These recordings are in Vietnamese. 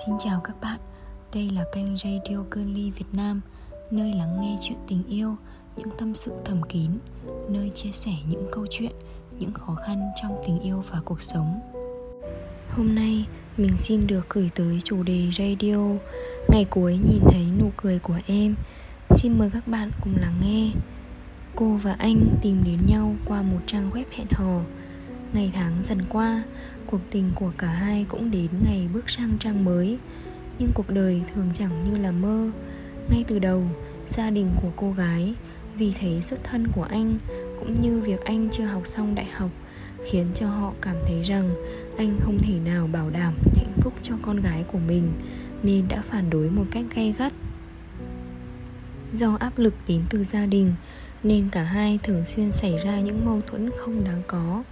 Xin chào các bạn, đây là kênh Radio Girly Việt Nam Nơi lắng nghe chuyện tình yêu, những tâm sự thầm kín Nơi chia sẻ những câu chuyện, những khó khăn trong tình yêu và cuộc sống. Hôm nay mình xin được gửi tới chủ đề radio. Ngày cuối nhìn thấy nụ cười của em. Xin mời các bạn cùng lắng nghe. Cô và anh tìm đến nhau qua một trang web hẹn hò. Ngày tháng dần qua, cuộc tình của cả hai cũng đến ngày bước sang trang mới. Nhưng cuộc đời thường chẳng như là mơ. Ngay từ đầu, gia đình của cô gái Vì thấy xuất thân của anh Cũng như việc anh chưa học xong đại học Khiến cho họ cảm thấy rằng Anh không thể nào bảo đảm hạnh phúc cho con gái của mình Nên đã phản đối một cách gay gắt. Do áp lực đến từ gia đình Nên cả hai thường xuyên xảy ra những mâu thuẫn không đáng có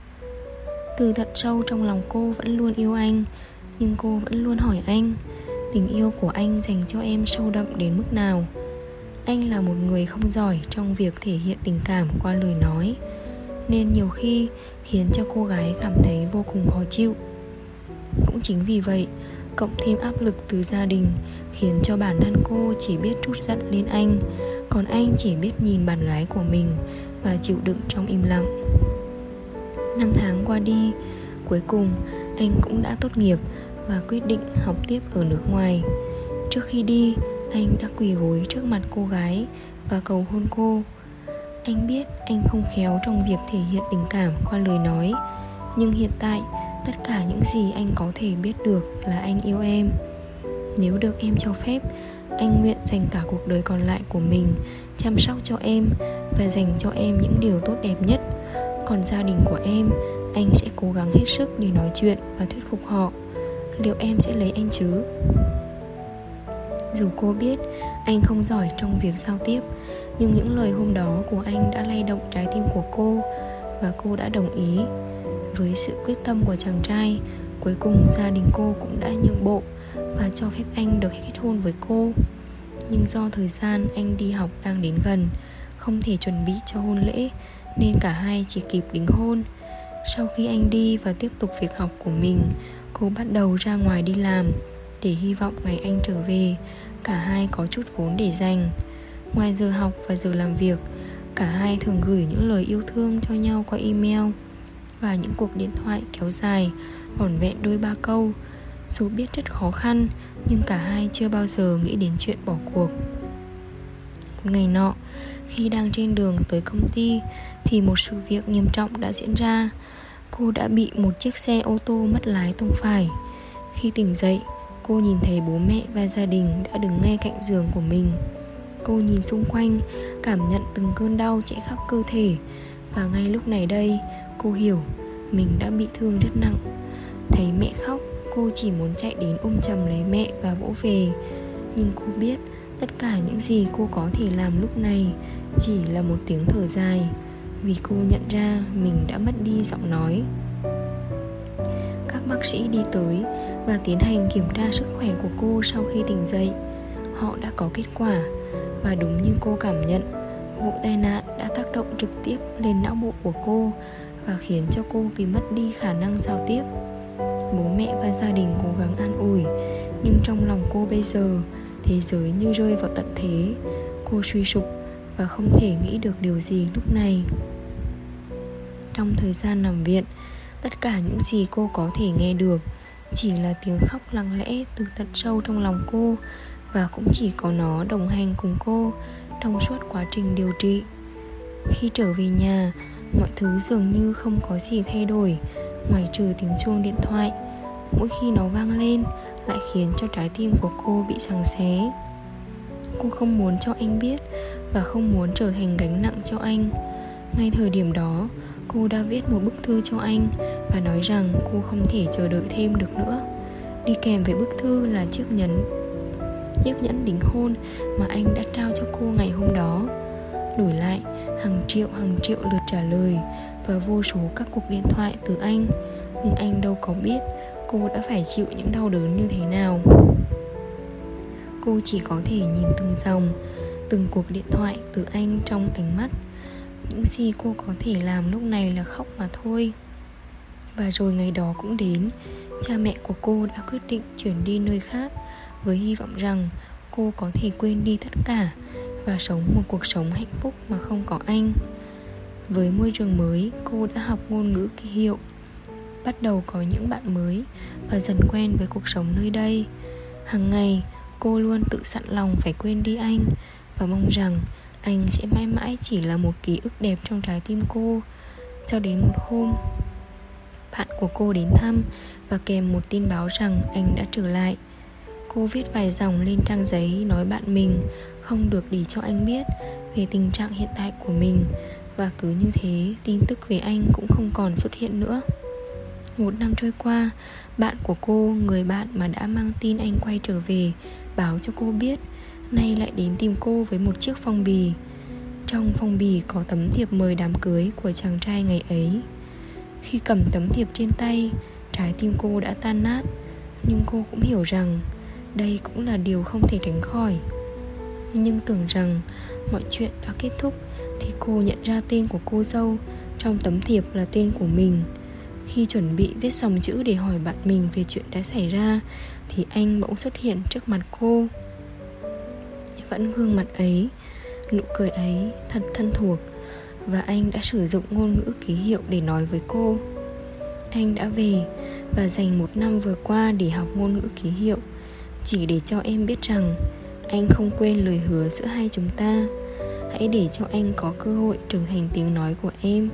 từ thật sâu trong lòng cô vẫn luôn yêu anh, Nhưng cô vẫn luôn hỏi anh, Tình yêu của anh dành cho em sâu đậm đến mức nào? Anh là một người không giỏi trong việc thể hiện tình cảm qua lời nói, Nên nhiều khi khiến cho cô gái cảm thấy vô cùng khó chịu. Cũng chính vì vậy, Cộng thêm áp lực từ gia đình, Khiến cho bản thân cô chỉ biết trút giận lên anh, Còn anh chỉ biết nhìn bạn gái của mình Và chịu đựng trong im lặng. Năm tháng qua đi. Cuối cùng, anh cũng đã tốt nghiệp Và quyết định học tiếp ở nước ngoài. Trước khi đi, Anh đã quỳ gối trước mặt cô gái Và cầu hôn cô. Anh biết anh không khéo trong việc thể hiện tình cảm qua lời nói, Nhưng hiện tại, Tất cả những gì anh có thể biết được là anh yêu em. Nếu được em cho phép, Anh nguyện dành cả cuộc đời còn lại của mình Chăm sóc cho em Và dành cho em những điều tốt đẹp nhất còn gia đình của em, anh sẽ cố gắng hết sức để nói chuyện và thuyết phục họ. Liệu em sẽ lấy anh chứ? Dù cô biết, anh không giỏi trong việc giao tiếp, nhưng những lời hôm đó của anh đã lay động trái tim của cô và cô đã đồng ý. Với sự quyết tâm của chàng trai, cuối cùng gia đình cô cũng đã nhượng bộ và cho phép anh được kết hôn với cô. Nhưng do thời gian anh đi học đang đến gần, không thể chuẩn bị cho hôn lễ nên cả hai chỉ kịp đính hôn. Sau khi anh đi và tiếp tục việc học của mình, cô bắt đầu ra ngoài đi làm để hy vọng ngày anh trở về, cả hai có chút vốn để dành. Ngoài giờ học và giờ làm việc, cả hai thường gửi những lời yêu thương cho nhau qua email và những cuộc điện thoại kéo dài vỏn vẹn đôi ba câu. Dù biết rất khó khăn, nhưng cả hai chưa bao giờ nghĩ đến chuyện bỏ cuộc một ngày nọ. Khi đang trên đường tới công ty, thì một sự việc nghiêm trọng đã diễn ra. Cô đã bị một chiếc xe ô tô mất lái tông phải. Khi tỉnh dậy, cô nhìn thấy bố mẹ và gia đình đã đứng ngay cạnh giường của mình. Cô nhìn xung quanh, cảm nhận từng cơn đau chạy khắp cơ thể. Và ngay lúc này đây, cô hiểu mình đã bị thương rất nặng. Thấy mẹ khóc, cô chỉ muốn chạy đến ôm chầm lấy mẹ và vỗ về. Nhưng cô biết tất cả những gì cô có thể làm lúc này chỉ là một tiếng thở dài, vì cô nhận ra mình đã mất đi giọng nói. Các bác sĩ đi tới và tiến hành kiểm tra sức khỏe của cô sau khi tỉnh dậy. Họ đã có kết quả và đúng như cô cảm nhận, vụ tai nạn đã tác động trực tiếp lên não bộ của cô và khiến cho cô bị mất đi khả năng giao tiếp. Bố mẹ và gia đình cố gắng an ủi, nhưng trong lòng cô bây giờ thế giới như rơi vào tận thế. Cô suy sụp và không thể nghĩ được điều gì lúc này. Trong thời gian nằm viện, tất cả những gì cô có thể nghe được chỉ là tiếng khóc lặng lẽ từ tận sâu trong lòng cô và cũng chỉ có nó đồng hành cùng cô trong suốt quá trình điều trị. Khi trở về nhà, mọi thứ dường như không có gì thay đổi ngoài trừ tiếng chuông điện thoại. Mỗi khi nó vang lên lại khiến cho trái tim của cô bị giằng xé. Cô không muốn cho anh biết và không muốn trở thành gánh nặng cho anh. Ngay thời điểm đó, cô đã viết một bức thư cho anh và nói rằng cô không thể chờ đợi thêm được nữa. Đi kèm với bức thư là chiếc nhẫn chiếc nhẫn đính hôn mà anh đã trao cho cô ngày hôm đó. Đổi lại, hàng triệu hàng triệu lượt trả lời và vô số các cuộc điện thoại từ anh. Nhưng anh đâu có biết cô đã phải chịu những đau đớn như thế nào? Cô chỉ có thể nhìn từng dòng từng cuộc điện thoại từ anh trong ánh mắt. Những gì cô có thể làm lúc này là khóc mà thôi. Và rồi ngày đó cũng đến Cha mẹ của cô đã quyết định chuyển đi nơi khác Với hy vọng rằng cô có thể quên đi tất cả Và sống một cuộc sống hạnh phúc mà không có anh. Với môi trường mới, cô đã học ngôn ngữ ký hiệu Bắt đầu có những bạn mới Và dần quen với cuộc sống nơi đây. Hàng ngày, cô luôn tự sẵn lòng phải quên đi anh Và mong rằng anh sẽ mãi mãi chỉ là một ký ức đẹp trong trái tim cô. Cho đến một hôm Bạn của cô đến thăm Và kèm một tin báo rằng anh đã trở lại. Cô viết vài dòng lên trang giấy nói bạn mình Không được để cho anh biết Về tình trạng hiện tại của mình Và cứ như thế tin tức về anh cũng không còn xuất hiện nữa. Một năm trôi qua Bạn của cô, người bạn mà đã mang tin anh quay trở về Báo cho cô biết Nay lại đến tìm cô với một chiếc phong bì. Trong phong bì có tấm thiệp mời đám cưới của chàng trai ngày ấy. Khi cầm tấm thiệp trên tay Trái tim cô đã tan nát Nhưng cô cũng hiểu rằng Đây cũng là điều không thể tránh khỏi. Nhưng tưởng rằng Mọi chuyện đã kết thúc Thì cô nhận ra tên của cô dâu Trong tấm thiệp là tên của mình. Khi chuẩn bị viết dòng chữ để hỏi bạn mình về chuyện đã xảy ra, Thì anh bỗng xuất hiện trước mặt cô. Vẫn gương mặt ấy, Nụ cười ấy thật thân thuộc, Và anh đã sử dụng ngôn ngữ ký hiệu để nói với cô. Anh đã về và dành một năm vừa qua để học ngôn ngữ ký hiệu, Chỉ để cho em biết rằng Anh không quên lời hứa giữa hai chúng ta. Hãy để cho anh có cơ hội trở thành tiếng nói của em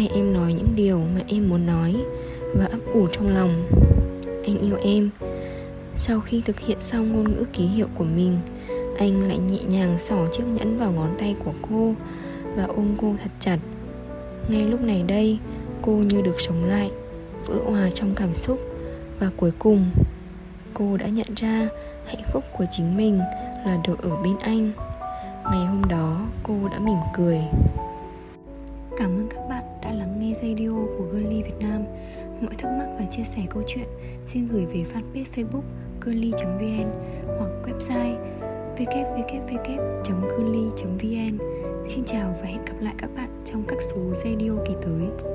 hay em nói những điều mà em muốn nói Và ấp ủ trong lòng. Anh yêu em. Sau khi thực hiện xong ngôn ngữ ký hiệu của mình, anh lại nhẹ nhàng xỏ chiếc nhẫn vào ngón tay của cô Và ôm cô thật chặt. Ngay lúc này đây, Cô như được sống lại, Vỡ hòa trong cảm xúc Và cuối cùng, Cô đã nhận ra hạnh phúc của chính mình Là được ở bên anh. Ngày hôm đó, cô đã mỉm cười. Cảm ơn các bạn nghe radio của Girly Việt Nam Mọi thắc mắc và chia sẻ câu chuyện, xin gửi về fanpage facebook girly.vn hoặc website www.girly.vn. Xin chào và hẹn gặp lại các bạn trong các số radio kỳ tới